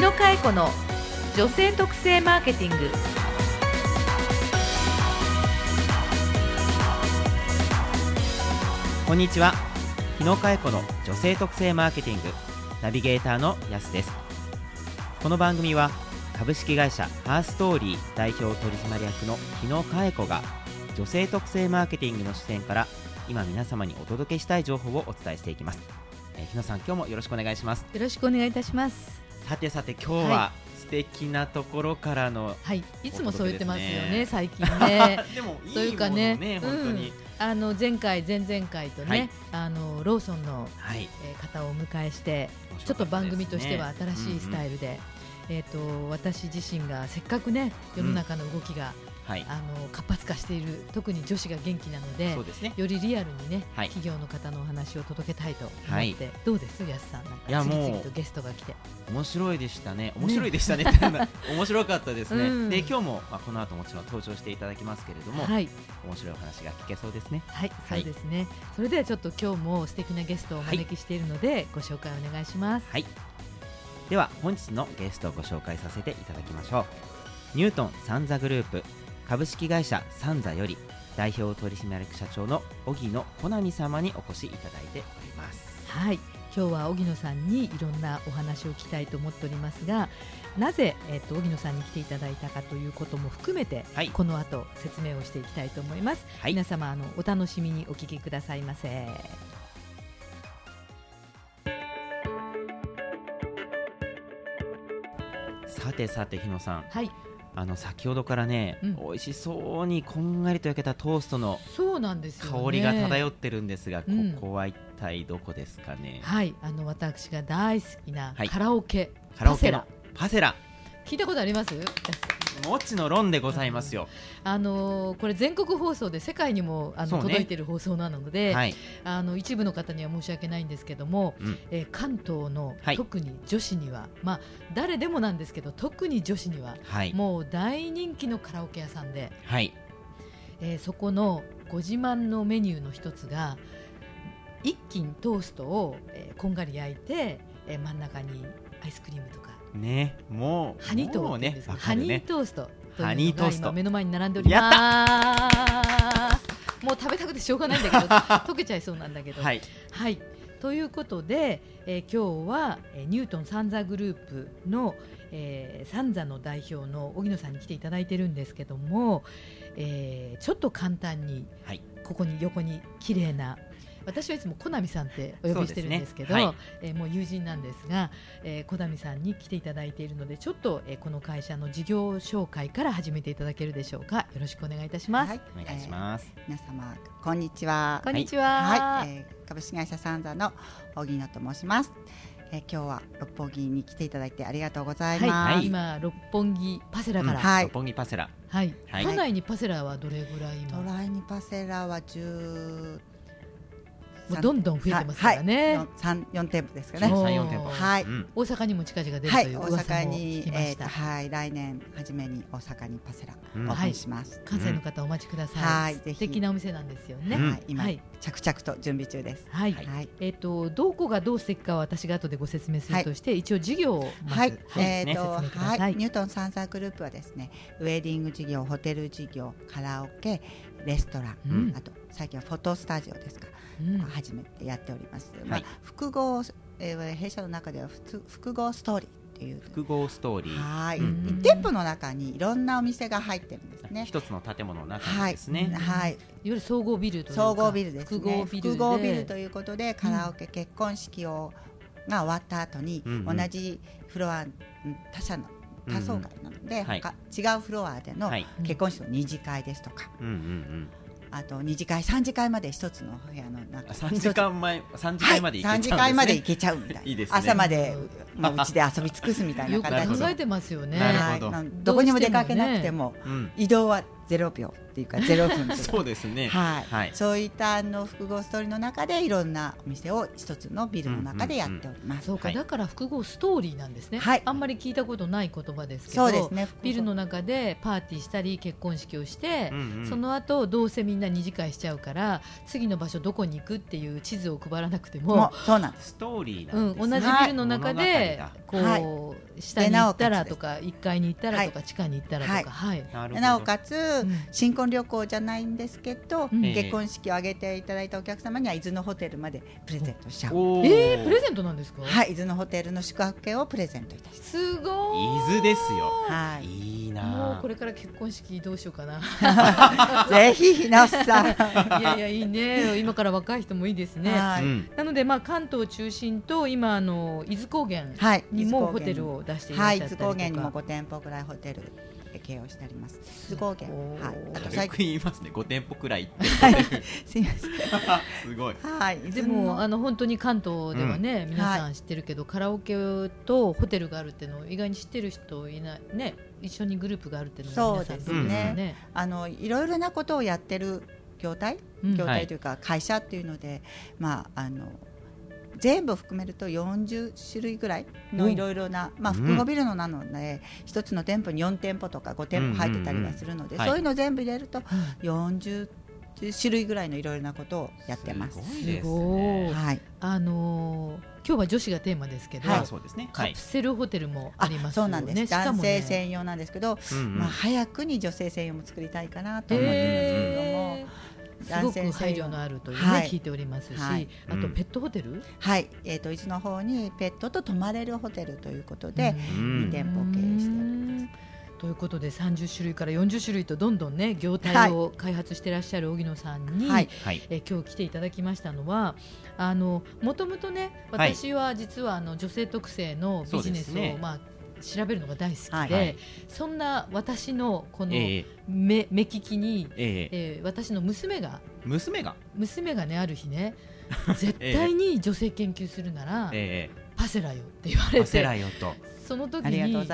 野佳恵子の女性特性マーケティング。こんにちは。日野佳恵子の女性特性マーケティング。ナビゲーターのやすです。この番組は株式会社ハーストーリー代表取締役の日野佳恵子が女性特性マーケティングの視点から今皆様にお届けしたい情報をお伝えしていきます、えー、日野さん今日もよろしくお願いします。よろしくお願いいたしますさてさて今日は、素敵なところからの、はい、いつもそう言ってますよね、最近ね。でもというかね、ね本当に、うん、あの前回、前々回とね、はい、あのローソンの、はい、えー、方をお迎えして、ね、ちょっと番組としては新しいスタイルで、うんうん、えっ、ー、と私自身がせっかくね世の中の動きが、はい、あの活発化している特に女子が元気なのでそうですね、よりリアルにね、はい、企業の方のお話を届けたいと思って、はい、どうです？やすさんなんか次々とゲストが来て。面白いでしたね。面白いでしたね。面白かったですね、うん、で今日も、まあ、この後もちろん登場していただきますけれども、はい、面白いお話が聞けそうですね。はい、そうですね。それではちょっと今日も素敵なゲストをお招きしているので、ご紹介お願いします。はい。では本日のゲストをご紹介させていただきましょう。ニュートンサンザグループ株式会社サンザより代表取締役社長の荻野小波様にお越しいただいております。はい。今日は荻野さんにいろんなお話を聞きたいと思っておりますがなぜ、えーと、荻野さんに来ていただいたかということも含めて、はい、この後説明をしていきたいと思います、はい、皆様あのお楽しみにお聞きくださいませ。さてさて日野さん、はい、あの先ほどからね、うん、美味しそうにこんがりと焼けたトーストの香りが漂ってるんですが、ね、ここは一体どこですかね、はい。あの私が大好きなカラオケ、はい、カラオケのパセラ。聞いたことあります？もちの論でございますよ。あのー、これ全国放送で世界にもあの、ね、届いている放送なので、はい、あの一部の方には申し訳ないんですけども、うん、えー、関東の、特に女子には、まあ誰でもなんですけど特に女子には、はい、もう大人気のカラオケ屋さんで、はい、えー、そこのご自慢のメニューの一つが一斤トーストを、えー、こんがり焼いて、えー、真ん中にアイスクリームとかねもうハニートーねね。ハニートーストハニートースト。目の前に並んでおります。もう食べたくてしょうがないんだけど 溶けちゃいそうなんだけど。はい、はい、ということで、えー、今日は、えー、ニュートンサンザグループの、えー、サンザの代表の荻野さんに来ていただいてるんですけども、えー、ちょっと簡単に、はい、ここに横に綺麗な私はいつも小波さんってお呼びしてるんですけど、ね。はい、えー、もう友人なんですが、えー、小波さんに来ていただいているのでちょっと、えー、この会社の事業紹介から始めていただけるでしょうか。よろしくお願いいたします、はい、お願いします、皆様こんにちは。こんにちは、はい、えー、株式会社サンザの荻野と申します。えー、今日は六本木に来ていただいてありがとうございます。はい、今六本木パセラから、うん。はい、六本木パセラ。はい。都内にパセラはどれぐらい都内にパセラは十どんどん増えてますからね。三、四店舗ですかね。三四店舗。はい。大阪にも近々出るという噂も聞きました。はい、来年初めに大阪にパセラオープンします。関西の方お待ちください。はい、素敵なお店なんですよね。はい、今着々と準備中です。はい。えっとどこがどう素敵かは私が後でご説明するとして一応事業をはい。えっとはい。ニュートンサンサーグループはですね、ウェディング事業、ホテル事業、カラオケ、レストラン、あと最近はフォトスタジオですか。初めてやっております。まあ、複合、えー、弊社の中では複合ストーリーっていう。複合ストーリー。はい、うん、店舗の中にいろんなお店が入ってるんですね。一つの建物の中ですね。はい、はい、いわゆる総合ビルという総合ビルですね。複合ビルということでカラオケ、結婚式をが終わった後に、同じフロア他社の多層階なので、はい、違うフロアでの結婚式の二次会ですとか、うんうんうんあと二次会三次会まで一つの部屋の中。三時間前三次会まで行けちゃうんです、ね、時間まで行けちゃうみたいな。いいです、ね、朝までもううちで遊び尽くすみたいな形考えてますよね、はい、どこにも出かけなくても、移動は0秒っていうか0分とか。そうですね、はい、はい、そういったあの複合ストーリーの中でいろんなお店を一つのビルの中でやっております、そうか、だから複合ストーリーなんですね、はい、あんまり聞いたことない言葉ですけどそうですね。ビルの中でパーティーしたり結婚式をして、うんうん、その後どうせみんな二次会しちゃうから次の場所どこに行くっていう地図を配らなくてもそうなんです。ストーリーなんです、うん、同じビルの中で、こう、はい、下に行ったらとか1階に行ったらとか、地下に行ったらとか、はい。なおかつ、新婚旅行じゃないんですけど、結婚式を挙げていただいたお客様には伊豆のホテルまでプレゼントしちゃう。えー、プレゼントなんですか？はい、伊豆のホテルの宿泊券をプレゼントいたします。すごい。伊豆ですよ。はい。いいな。もうこれから結婚式どうしようかな。ぜひなさん。いやいやいいね。今から若い人もいいですね。なのでまあ関東中心と今あの伊豆高原にもホテルを出していらっしゃったりとか。はい、伊豆高原にも5店舗ぐらいホテル。経営をしてあります。すごい。はい。あと最近言いますね。五店舗くらい。すみません。すごい。はい。でもあの本当に関東ではね、皆さん知ってるけど、カラオケとホテルがあるっていうのを意外に知ってる人いないね。一緒にグループがあるっていうのは皆さんですね。あのいろいろなことをやってる業態、業態というか会社っていうので、まああの。全部含めると40種類ぐらいのいろいろな、まあ、複合ビルのなので、一つの店舗に4店舗とか5店舗入ってたりはするので、そういうの全部入れると40種類ぐらいのいろいろなことをやってます。すごい。はい。あの今日は女子がテーマですけど、はい、そうですね。カプセルホテルもありますそうなんです。男性専用なんですけど、まあ早くに女性専用も作りたいかなと思ってますけども。すごく配慮のあるというね、はい、聞いておりますし、はい、あとペットホテル、はい、えっ、ー、と伊豆の方にペットと泊まれるホテルということで2店舗経営しております。ということで30種類から40種類とどんどんね業態を開発していらっしゃる荻野さんに、はい、え今日来ていただきましたのはあのもともとね私は実はあの女性特性のビジネスを、ね、まあ調べるのが大好きで、はい、そんな私のこの目え。ー、目利きに、えー、えー、私の娘が娘が？娘がねある日ね 絶対に女性研究するなら、えー、パセラよって言われてパセラよと。その時に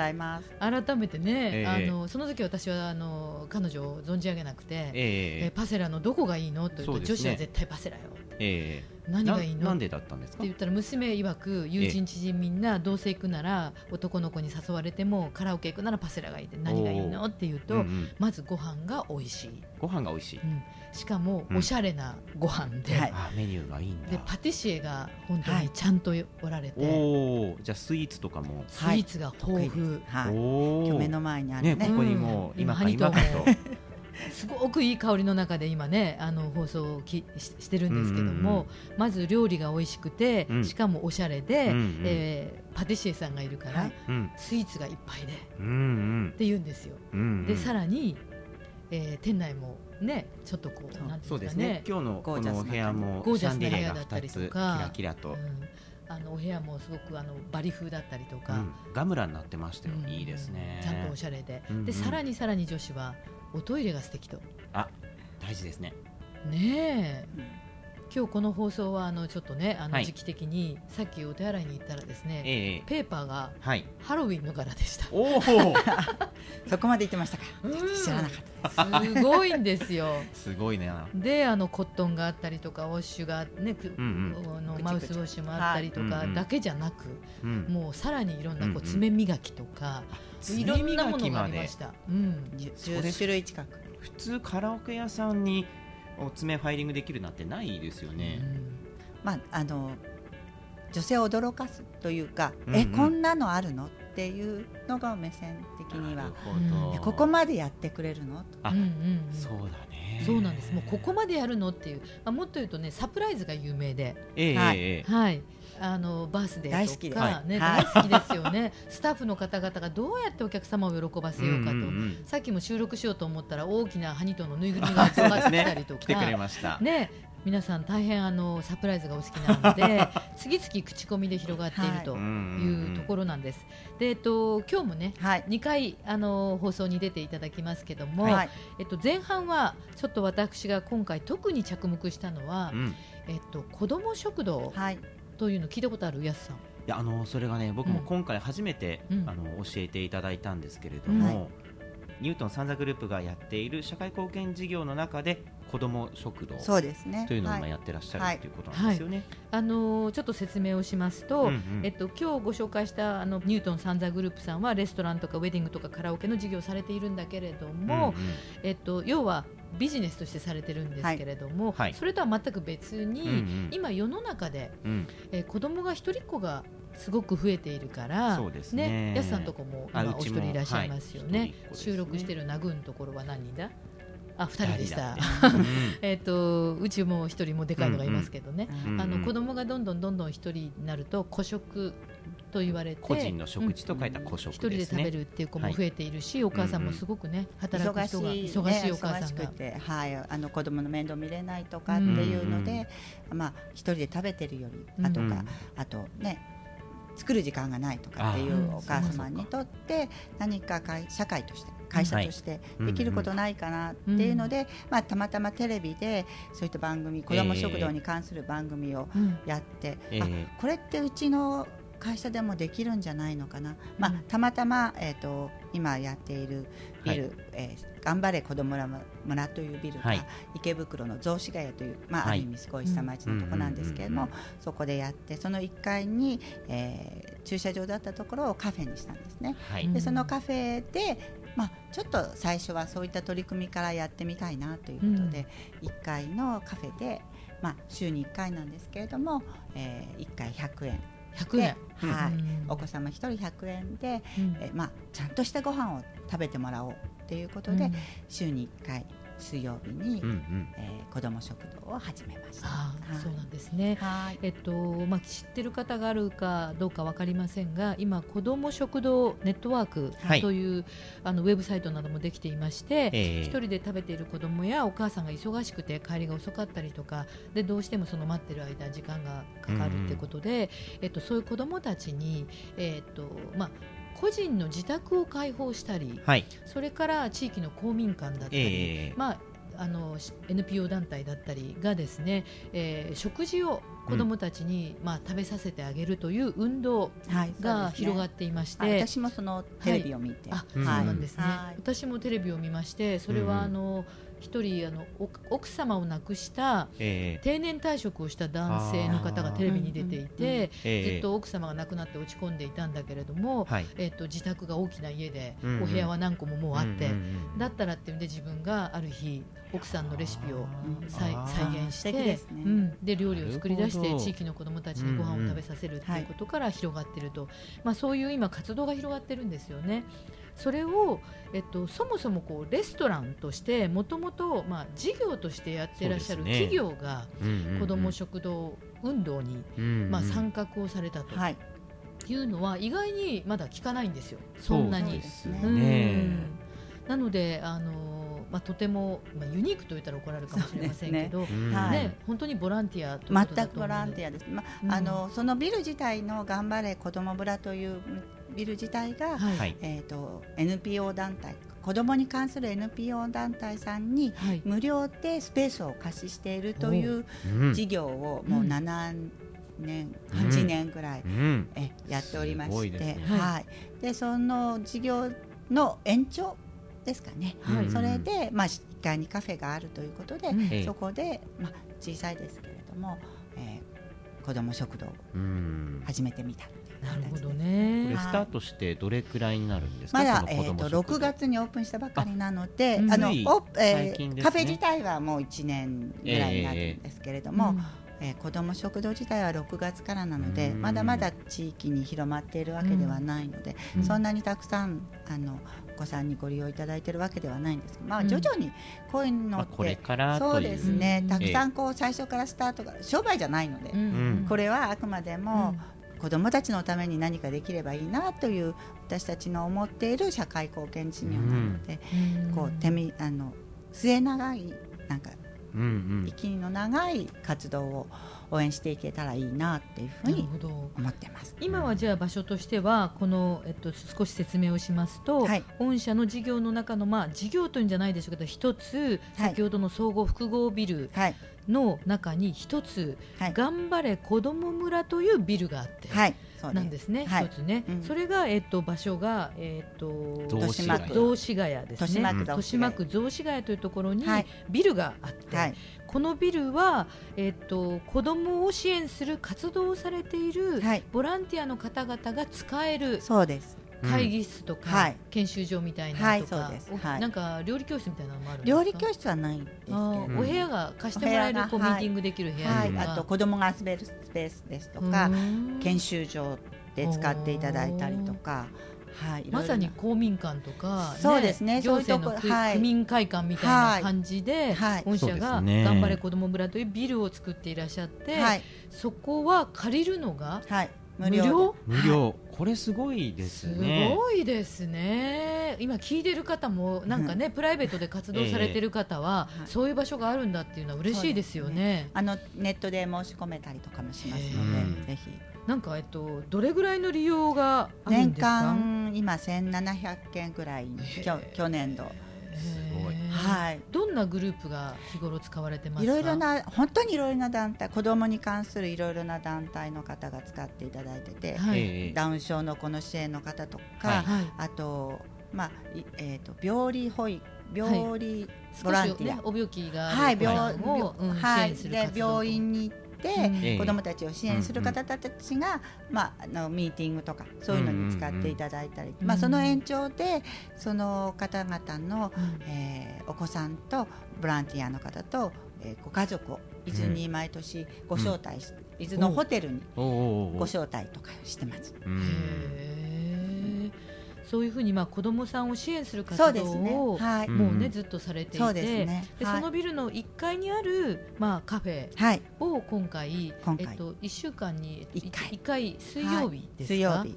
改めてね、えー、あのその時私はあの彼女を存じ上げなくて、えー、えー、パセラのどこがいいの？と言うと、ね、女子は絶対パセラよ、えー何がいいの？なんでだったんですか？って言ったら娘曰く友人知人みんなどうせ行くなら男の子に誘われてもカラオケ行くならパセラがいいって何がいいの？って言うと、うんうん、まずご飯が美味しい。ご飯が美味しい、うん、しかもおしゃれなご飯で、うんはい、メニューがいいんだ。でパティシエが本当にちゃんとおられて、はい、おじゃあスイーツとかも。スイーツが豊富、はい、お目の前にあるね、ね、ここにも今か今かとすごくいい香りの中で今ねあの放送をきししてるんですけども、まず料理が美味しくて、しかもおしゃれで、うえパティシエさんがいるから、スイーツがいっぱいで、って言うんですよ。でさらに、えー、店内もねちょっとこうなんそうですね。今日のこの部屋もゴージャスな部屋だったりとかキラキラと、あのお部屋もすごくあのバリ風だったりとか、ガムラになってましたよ、いいですね。ちゃんとおしゃれで、でさらにさらに女子はおトイレが素敵と。あ大事ですね。ねえ、うん、今日この放送はあのちょっとねあの時期的に、さっきお手洗いに行ったらですね、えペーパーがハロウィンの柄でした、おお。そこまで言ってましたか、知らなかった。すごいんですよ。すごいねであのコットンがあったりとかウォッシュがね、うんうん、のマウスウォッシュもあったりとかだけじゃなく、もうさらにいろんなこう爪磨きとか、いろんなものがありました。うん、10種類近く。普通カラオケ屋さんにお爪ファイリングできるなんてないですよね。うん、まああの女性を驚かすというか、うんうん、えこんなのあるのっていうのが目線的には、うん、ここまでやってくれるの？あ、うんうん、そうだね。そうなんです。もうここまでやるのっていう、まあ、もっと言うとねサプライズが有名で、えー、はい、えー、はいあのバースデーとかね、大好きですよね、スタッフの方々がどうやってお客様を喜ばせようかと、うんうんうん、さっきも収録しようと思ったら大きなハニトのぬいぐるみが集まってきたりとか、来てくれました。ね皆さん大変あのサプライズがお好きなので 次々口コミで広がっているとい。うところなんです。でえっと今日もね、はい、2回あの放送に出ていただきますけども、はい、えっと前半はちょっと私が今回特に着目したのは、うん、えっと子ども食堂というの聞いたことある？やすさん。いやあのそれがね僕も今回初めて、うん、あの教えていただいたんですけれども、ニュートンサンザグループがやっている社会貢献事業の中で子ども食堂そうですね。というのを今やってらっしゃる、はい、ということなんですよね。はい、あのー、ちょっと説明をしますと、うんうん、えっと今日ご紹介したあのニュートンサンザグループさんはレストランとかウェディングとかカラオケの事業をされているんだけれども、うんうん、えっと要はビジネスとしてされてるんですけれども、はい、それとは全く別に、うんうん、今世の中で、うん、えー、子供が一人っ子がすごく増えているからね。やすさんとこも今お一人いらっしゃいますよね。はい。ね、収録してるナグーのところは何人だ？あ二人でした。えっとうちも一人もでかいのがいますけどね。うん。うん、あの子供がどんどんどんどん一人になると孤食と言われて個人の食事と書いた孤食、ね、一人で食べるっていう子も増えているし、はい、お母さんもすごくね働く人が忙しいお母さんが、ね、はい。あの子供の面倒見れないとかっていうので、まあ一人で食べてるよりあとか、あとね作る時間がないとかっていうお母様にとって何か社会として会社としてできることないかなっていうので、まあ、たまたまテレビでそういった番組子ども食堂に関する番組をやって、えー、あこれってうちの会社でもできるんじゃないのかな、まあ、たまたま、えーと、今やっているビル、はい、えー、頑張れ子ども村というビルが、池袋の雑司ヶ谷という、まあ、ある意味すごい下町のとこなんですけれども、そこでやってその1階に、えー、駐車場だったところをカフェにしたんですね。はい、でそのカフェでまあ、ちょっと最初はそういった取り組みからやってみたいなということで、うん、1階のカフェで、まあ、週に1回なんですけれども、えー、1回100円100円、はい、お子様1人100円で、うん、えまあ、ちゃんとしたご飯を食べてもらおうということで、うん、週に1回水曜日に、うんうん、えー、子ども食堂を始めました。はい、そうなんですね。えっとまあ知ってる方があるかどうかわかりませんが、今子ども食堂ネットワークという、はい、あのウェブサイトなどもできていまして、えー、一人で食べている子どもやお母さんが忙しくて帰りが遅かったりとかでどうしてもその待ってる間時間がかかるってことで、うん、えっとそういう子どもたちにえっとまあ個人の自宅を開放したり、はい、それから地域の公民館だったり、えー、まああの NPO 団体だったりがですね、えー、食事を子どもたちに、うん、まあ、食べさせてあげるという運動が広がっていまして、はいね、私もそのテレビを見て、はい、あそうなんですね、私もテレビを見ましてそれはあの、うん一人あの奥様を亡くした、えー、定年退職をした男性の方がテレビに出ていて、ずっと奥様が亡くなって落ち込んでいたんだけれども、はい、えーと、自宅が大きな家で、お部屋は何個ももうあって、だったらっていうんで自分がある日奥さんのレシピを再再現して、ね、うん、で料理を作り出して地域の子どもたちにご飯を食べさせるっていうことから広がっていると、まあ、そういう今活動が広がってるんですよね。それを、えっと、そもそもこうレストランとしてもともと事業としてやってらっしゃる企業が子ども食堂運動に、まあ、参画をされたと。い。うのは意外にまだ聞かないんですよ、そんなに。ね、なのであのまあ、とても、まあ、ユニークと言ったら怒られるかもしれませんけど、ね。ね、本当にボランティアと全くボランティアです、まあ、あのそのビル自体の頑張れ子ども村というビル自体が、はい、えーと、NPO 団体子どもに関する NPO 団体さんに無料でスペースを貸ししているという事業をもう7年、うん、8年ぐらい、うん、えやっておりまして、ね、はい、でその事業の延長ですかね、はい、それで、まあ、1階にカフェがあるということで、うん、そこで、まあ、小さいですけれども、えー、子ども食堂を始めてみた。なるほどね。これスタートしてどれくらいになるんですか？まだえっ、ー、と六月にオープンしたばかりなので、あのお、えーね、カフェ自体はもう一年ぐらいになるんですけれども。えー。えー、子ども食堂自体は6月からなのでまだまだ地域に広まっているわけではないので、そんなにたくさんあの子さんにご利用いただいているわけではないんですまあ、徐々にこういうのって、そうですね、たくさんこう最初からスタートが商売じゃないので、これはあくまでも、子どもたちのために何かできればいいなという私たちの思っている社会貢献事業なので、こう手みあの末長いなんか、うんうん、息の長い活動を応援していけたらいいなっていうふうに思ってます。今はじゃあ場所としてはこの、えっと、少し説明をしますと、はい、御社の事業の中の、まあ、事業というんじゃないでしょうけど一つ先ほどの総合複合ビルの中に一つ、はい、頑張れ子ども村というビルがあって、はい、なんですね。一つね、それがえっと場所がえっと雑司ヶ谷ですね。豊島区雑司ヶ谷というところにビルがあって、このビルはえっと子どもを支援する活動をされているボランティアの方々が使える。そうです。会議室とか、研修所みたいなとか、なんか料理教室みたいなのもある料理教室はないですけど、お部屋が貸してもらえるこうミーティングできる部屋はい、あと子供が遊べるスペースですとか研修所で使っていただいたりとか。はい、まさに公民館とか、そうですね。行政の区民会館みたいな感じで、はい、御社が頑張れ子ども村というビルを作っていらっしゃって、はい、そこは借りるのが、はい、無料？無料、これすごいですね。すごいですね。今聞いてる方もなんかね、プライベートで活動されてる方は、そういう場所があるんだっていうのは嬉しいですよね、ね、あのネットで申し込めたりとかもしますので、ぜひ。なんかえっとどれぐらいの利用が年間今1700件ぐらい去年度はい、どんなグループが日頃使われてますいろいろな本当にいろいろな団体子どもに関するいろいろな団体の方が使っていただいてて、はい、ダウン症のこの支援の方とか、はい、あと、まあえーと、病理保育病理ボランティア、ね、お病気がはい、病を、うん、はい、で病院に行って、子どもたちを支援する方たちが、まあ、あのミーティングとかそういうのに使っていただいたり、まあ、その延長でその方々の、えー、お子さんとボランティアの方と、えー、ご家族を伊豆に毎年ご招待し、伊豆のホテルにご招待とかしてます。そういうふうにまあ子どもさんを支援する活動を、ね。はい、もうねずっとされていて、で、ね。はい、そのビルの1階にあるまあカフェを今回、はい、えっと1週間に 1, 1回水曜日ですか、水曜日。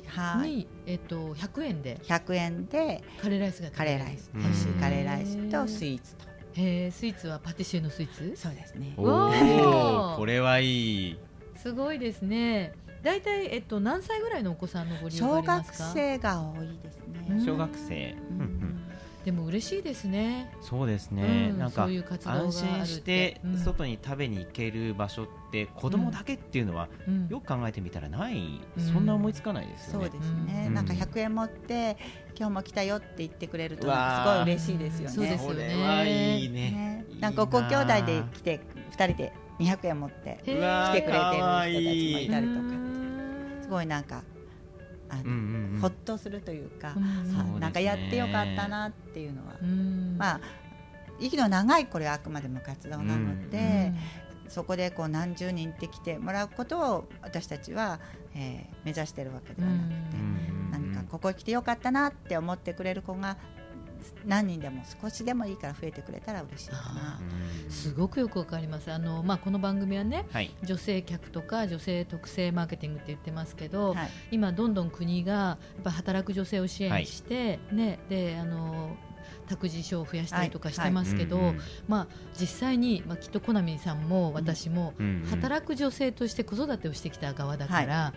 にえっと100円で100円でカレーライスがカレーライス。カレーライスとスイーツと。へえスイーツはパティシエのスイーツ？そうですね。おおこれはいい。すごいですね大体、えっと、何歳ぐらいのお子さんのご利用がありますか？小学生が多いですね。小学生、うんうん。でも嬉しいですね。そうですね。うん、なんか安心して外に食べに行ける場所って子供だけっていうのは、よく考えてみたらない、そんな思いつかないですよね。そうですね。なんか100円持って今日も来たよって言ってくれるとすごい嬉しいですよね。そうですよね。いいね。なんかご兄弟で来て2人で200円持って来てくれてる人たちもいたりとか、すごいなんかあの、うんうんうん、ほっとするというか、うん、なんかやってよかったなっていうのは、うん、まあ息の長いこれはあくまでも活動なので、うん、そこでこう何十人って来てもらうことを私たちは、えー、目指してるわけではなくて、何かここへ来てよかったなって思ってくれる子が何人でも少しでもいいから増えてくれたら嬉しいかな。すごくよくわかります。あのまあこの番組はね、はい、女性客とか女性特性マーケティングって言ってますけど、はい、今どんどん国がやっぱ働く女性を支援して、はい、ねであの託児所を増やしたりとかしてますけど、まあ、実際に、まあ、きっとコナミさんも私も、働く女性として子育てをしてきた側だから、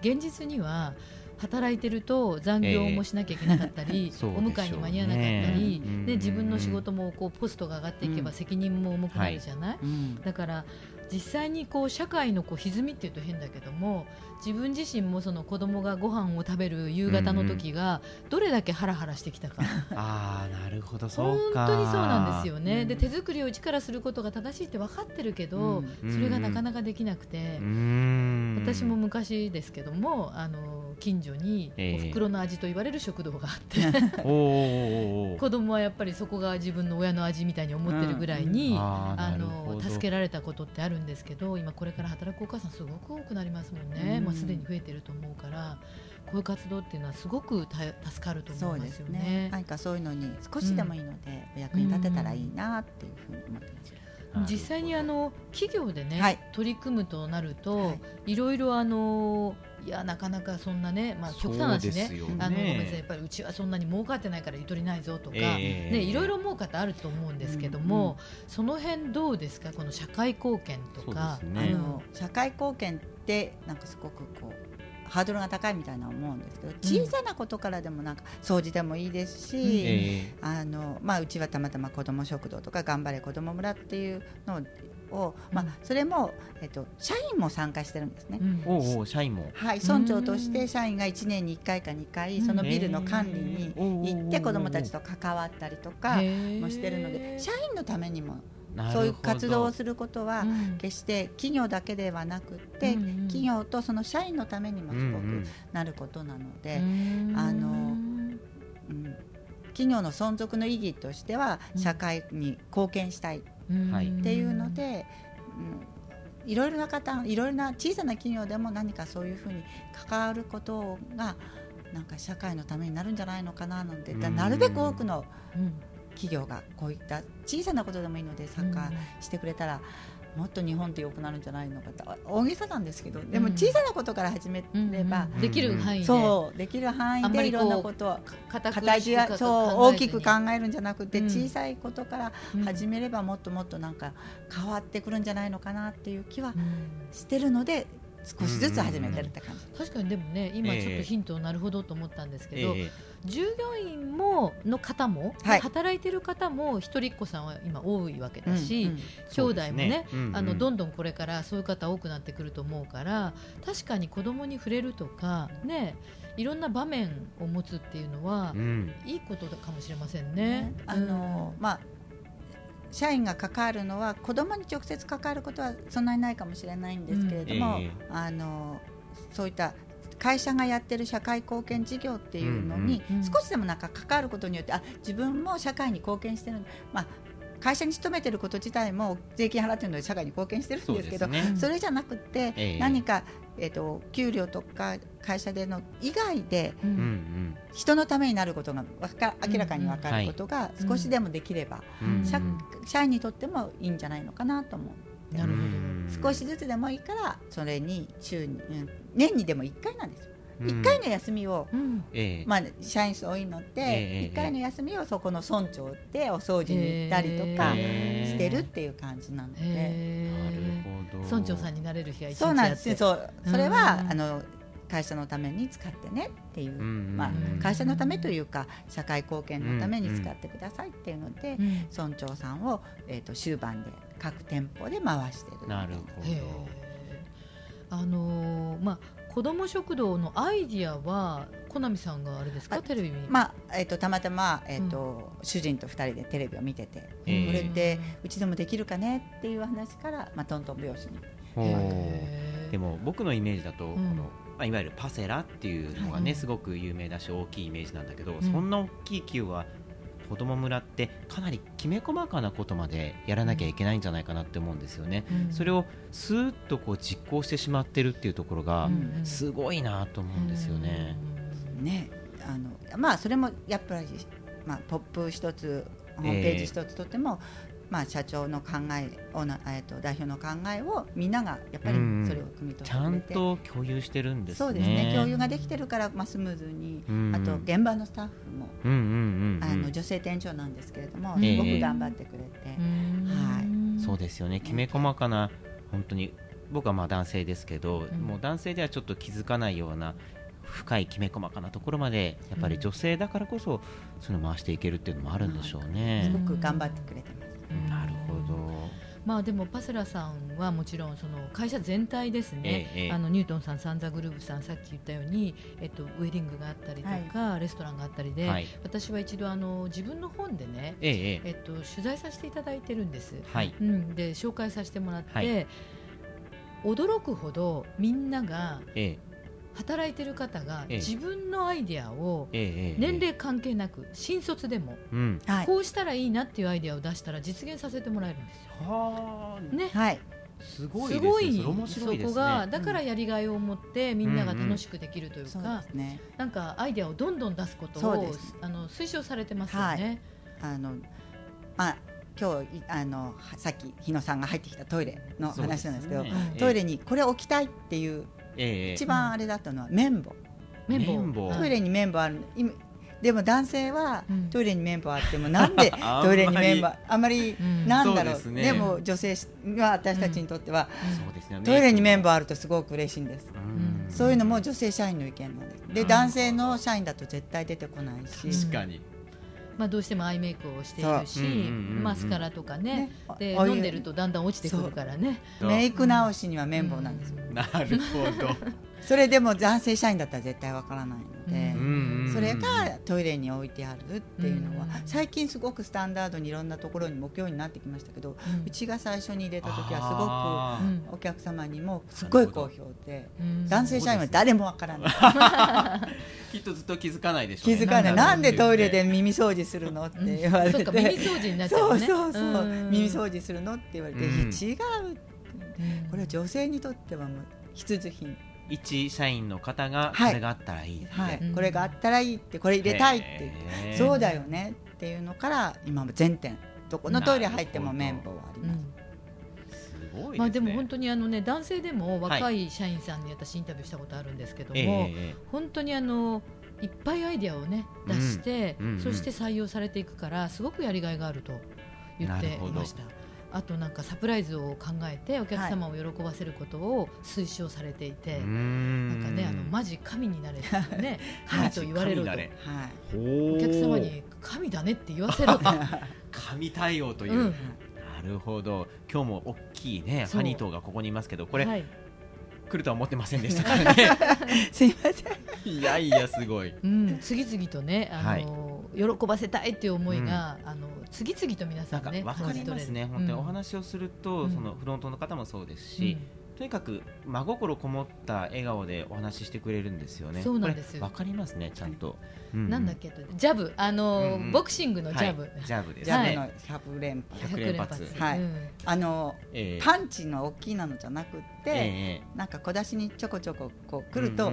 現実には働いてると残業もしなきゃいけなかったり、えーお迎えに間に合わなかったり、で自分の仕事もこうポストが上がっていけば責任も重くなるじゃない、はい、だから実際にこう社会のこう歪みっていうと変だけども自分自身もその子供がご飯を食べる夕方の時がどれだけハラハラしてきたか、ああなるほど本当にそうなんですよね、うん、で手作りを一からすることが正しいって分かってるけど、うん、それがなかなかできなくて、うん、私も昔ですけどもあの近所にお袋の味と言われる食堂があって、えー、子供はやっぱりそこが自分の親の味みたいに思ってるぐらいに、あの助けられたことってあるんですけど今これから働くお母さんすごく多くなりますもんね。まあ、すでに増えてると思うからこういう活動っていうのはすごく助かると思いますよね。ね。何かそういうのに少しでもいいので、お役に立てたらいいなっていうふうに思ってます。実際にあの企業でね、はい、取り組むとなると、はい、いろいろあのいやなかなかそんなね、まあ、極端な話ね、ね、あの別にやっぱりうちはそんなに儲かってないからゆとりないぞとか、え。ー、ね、いろいろ思う方あると思うんですけども、うんうん、その辺どうですかこの社会貢献とか、ね、あの社会貢献ってなんかすごくこうハードルが高いみたいな思うんですけど小さなことからでもなんか掃除でもいいですし、うん、あのまあ、うちはたまたま子ども食堂とか頑張れ子ども村っていうのを、まあ、それも、えっと、社員も参加してるんですね。おお社員も。はい村長として社員が1年に1回か2回そのビルの管理に行って子どもたちと関わったりとかもしてるので社員のためにもそういう活動をすることは決して企業だけではなくて、うん、企業とその社員のためにもすごくなることなので、うんあの、うん、企業の存続の意義としては社会に貢献したいっていうので、うん、いろいろな方いろいろな小さな企業でも何かそういうふうに関わることがなんか社会のためになるんじゃないのかななんてなるべく多くの、うん企業がこういった小さなことでもいいので参加してくれたら、もっと日本って良くなるんじゃないのかと。大げさなんですけどでも小さなことから始めれば、できる範囲で。そうできる範囲でいろんなことを形はそう大きく考えるんじゃなくて、小さいことから始めればもっともっとなんか変わってくるんじゃないのかなっていう気はしてるので少しずつ始めてるって感じ、うん、確かにでもね今ちょっとヒントなるほどと思ったんですけど、えー、従業員もの方も、はい、働いてる方も一人っ子さんは今多いわけだし、うんうん、兄弟もね、ね。うんうん、あのどんどんこれからそういう方多くなってくると思うから確かに子供に触れるとかねいろんな場面を持つっていうのは、うん、いいことかもしれませんね。あのまあ社員が関わるのは子どもに直接関わることはそんなにないかもしれないんですけれども、うん。えー、あのそういった会社がやってる社会貢献事業っていうのに少しでもなんか関わることによってあ自分も社会に貢献してる、まあ、会社に勤めてること自体も税金払ってるので社会に貢献してるんですけどそ、ね,、れじゃなくて、えー、何か、えーと、給料とか会社での以外で、人のためになることがか明らかに分かることが少しでもできれば、社社員にとってもいいんじゃないのかなと思う。なるほど。少しずつでもいいからそれに週に、年にでも1回なんですよ。1回の休みを、まあ、社員数多いので、1回の休みをそこの村長でお掃除に行ったりとかしてるっていう感じなので、村長さんになれる日が一日そうなんです。そう。それは、あの会社のために使ってねっていう、まあ、会社のためというか社会貢献のために使ってくださいっていうので、村長さんを、えー、と終盤で各店舗で回してるなるほど。あのー、まあ子ども食堂のアイディアは小波さんがあれですか？テレビまあえーと、たまたま、えーと、うん、主人と2人でテレビを見てて、えー、これってうちでもできるかねっていう話から、まあ、トントン拍子に。でも僕のイメージだと、このまあ、いわゆるパセラっていうのがね、はい、すごく有名だし大きいイメージなんだけど、うん、そんな大きい球は子供村ってかなりきめ細かなことまでやらなきゃいけないんじゃないかなって思うんですよね、うん、それをスーッとこう実行してしまってるっていうところがすごいなと思うんですよね。うん。うん、ね。あのまあそれもやっぱり、まあ、ポップ一つホームページ一つとっても、まあ、社長の考えをな、えー、と代表の考えをみんながやっぱりそれを組み取って、ちゃんと共有してるんです、ね、そうですね。共有ができてるから、まあ、スムーズに、あと現場のスタッフも、あの女性店長なんですけれどもすごく頑張ってくれて、はい、そうですよね。きめ細かな本当に僕はまあ男性ですけど、もう男性ではちょっと気づかないような深いきめ細かなところまでやっぱり女性だからこそその回していけるっていうのもあるんでしょうね。すごく頑張ってくれてます。まあでもパセラさんはもちろんその会社全体ですね、ええ、あのニュートンさん、サンザグループさんさっき言ったように、えっと、ウェディングがあったりとか、はい、レストランがあったりで、はい、私は一度あの自分の本でね、ええっと、取材させていただいてるんです、はい、うん、で紹介させてもらって、驚くほどみんなが、ええ働いてる方が自分のアイデアを年齢関係なく新卒でもこうしたらいいなっていうアイデアを出したら実現させてもらえるんですよ。はね、はい。すごいすごい。そこがだからやりがいを持ってみんなが楽しくできるというか、なんかアイデアをどんどん出すことをあの推奨されてますよね。あのまあ今日あのさっき日野さんが入ってきたトイレの話なんですけど、トイレにこれ置きたいっていうえー、一番あれだったのは綿棒。綿棒。トイレに綿棒ある。ででも男性はトイレに綿棒あってもなんで トイレに綿棒あんまり。なんだろう、でも女性は私たちにとっては、トイレに綿棒あるとすごく嬉しいんです、そういうのも女性社員の意見なんです。で男性の社員だと絶対出てこないし。確かにまあ、どうしてもアイメイクをしているし、マスカラとかねで飲んでるとだんだん落ちてくるからね。メイク直しには綿棒なんですよ、なるほどそれでも男性社員だったら絶対わからないので、それがトイレに置いてあるっていうのは、最近すごくスタンダードにいろんなところに目標になってきましたけど、うちが最初に入れた時はすごくお客様にもすごい好評で、男性社員は誰もわからない。きっとずっと気づかないでしょう、ね、気づかない。なんでトイレで耳掃除するのって言われて、耳掃除になっちゃう、ね、そうそうそう。耳掃除するのって言われて、違うこれは女性にとってはもう必需品一社員の方がこれがあったらいい、はい、これがあったらいいってこれ入れたいって。そうだよねっていうのから今も全店どこのトイレ入っても綿棒はあります。まあでも本当にあのね男性でも若い社員さんに私インタビューしたことあるんですけども、本当にあのいっぱいアイディアをね出して、そして採用されていくからすごくやりがいがあると言っていました。あとなんかサプライズを考えてお客様を喜ばせることを推奨されていて、はい、なんかねあのマジ神になれね 神と言われると、はい、お客様に神だねって言わせろと。神対応という、うん、なるほど。今日も大きいねハニートがここにいますけどこれ、はい。来るとは思ってませんでしたからね。すいません。いやいやすごい。うん、次々とね、あの、はい、喜ばせたいっていう思いが、うん、あの次々と皆さんね、わかりますね。本当にお話をすると、うん、そのフロントの方もそうですし。とにかく真心こもった笑顔でお話ししてくれるんですよね。そうなんですわかりますね、ちゃんと。なんだっけ、ジャブ、あの、ボクシングのジャブ。ジャブですね。百連発。百連発。はい。あの、パンチの大きいなのじゃなくて、なんか小出しにちょこちょここう来ると、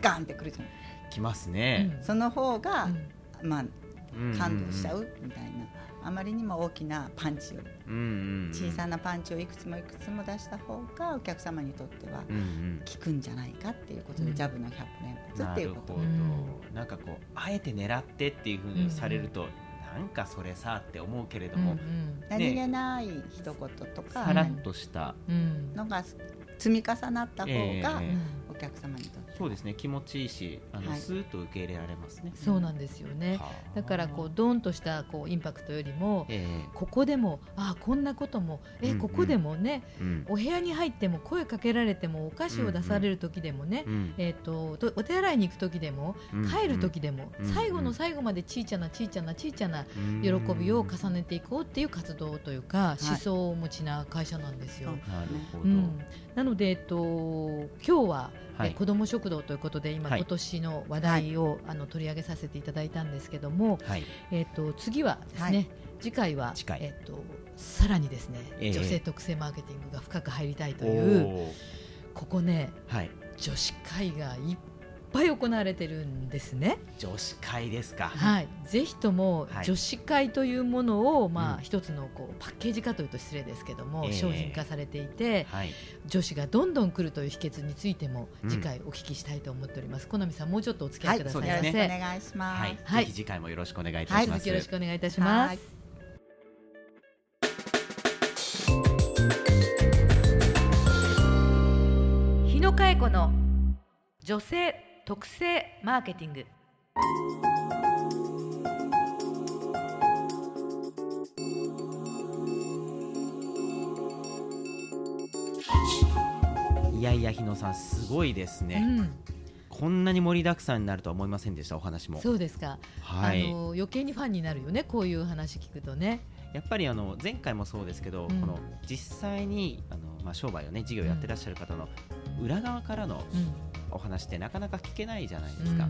ガンってくるじゃない。きますね。その方が、まあ感動しちゃうみたいな。あまりにも大きなパンチより、小さなパンチをいくつもいくつも出した方がお客様にとっては効くんじゃないかっていうことで、ジャブの100連発っていうことなん。かこうあえて狙ってっていうふうにされると、なんかそれさって思うけれども、何気ない一言とかさらっとした。のが積み重なった方がお客様にとって。そうですね。気持ちいいしあの、はい、スーッと受け入れられますね。そうなんですよね。だからこうドーンとしたこうインパクトよりも、えー、ここでもあこんなこともえ、うんうん、ここでもね、うん、お部屋に入っても声かけられてもお菓子を出される時でもね、うんうん、えーと、とお手洗いに行く時でも、うんうん、帰る時でも、うんうん、最後の最後までちいちゃなちいちゃなちいちゃな喜びを重ねていこうっていう活動というか、思想をお持ちな会社なんですよ。なるほど、なので、えっと、今日ははい、子ども食堂ということで今、はい、今年の話題を、あの取り上げさせていただいたんですけども、はい、えっと、次はですね、次回はえっと、さらにですね、えー、女性特性マーケティングが深く入りたいというここね、女子会がいっぱい行われてるんですね。女子会ですか。はい、ぜひとも女子会というものを、まあ、一つのこうパッケージ化というと失礼ですけども、商品化されていて、はい、女子がどんどん来るという秘訣についても次回お聞きしたいと思っております。好みさんもうちょっとお付き合いくださいませ。はい、お願いします。はい、ぜひ次回もよろしくお願いいたします。よろしくお願いいたします。日野佳恵子の女性特性マーケティング。いやいや日野さんすごいですね、うん、こんなに盛りだくさんになるとは思いませんでしたお話も。そうですか、はい、あの余計にファンになるよねこういう話聞くとね。やっぱりあの前回もそうですけど、うん、この実際にあの、まあ、商売をね事業やってらっしゃる方の裏側からのお話ってなかなか聞けないじゃないですか。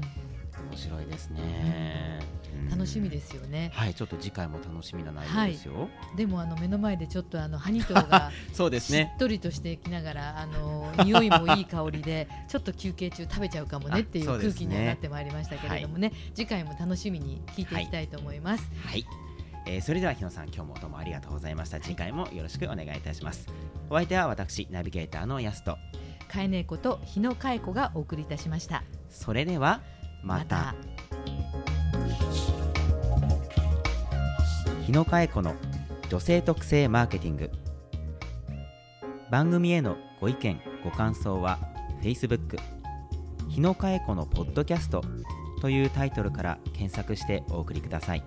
面白いですね、うん、楽しみですよね。はい、ちょっと次回も楽しみな内容ですよ。はい、でもあの目の前でちょっとあのハニトが そうですね。しっとりとしてきながらあの匂いもいい香りでちょっと休憩中食べちゃうかもねっていう空気にはなってまいりましたけれどもね、ねはい、次回も楽しみに聞いていきたいと思います。はい、はいえー、それでは日野さん今日もどうもありがとうございました。次回もよろしくお願いいたします。お相手は私ナビゲーターのやすと飼い猫と日野かえ子がお送りいたしました。それではまた。日野かえ子の女性特性マーケティング。番組へのご意見ご感想は Facebook 日野かえ子のポッドキャストというタイトルから検索してお送りください。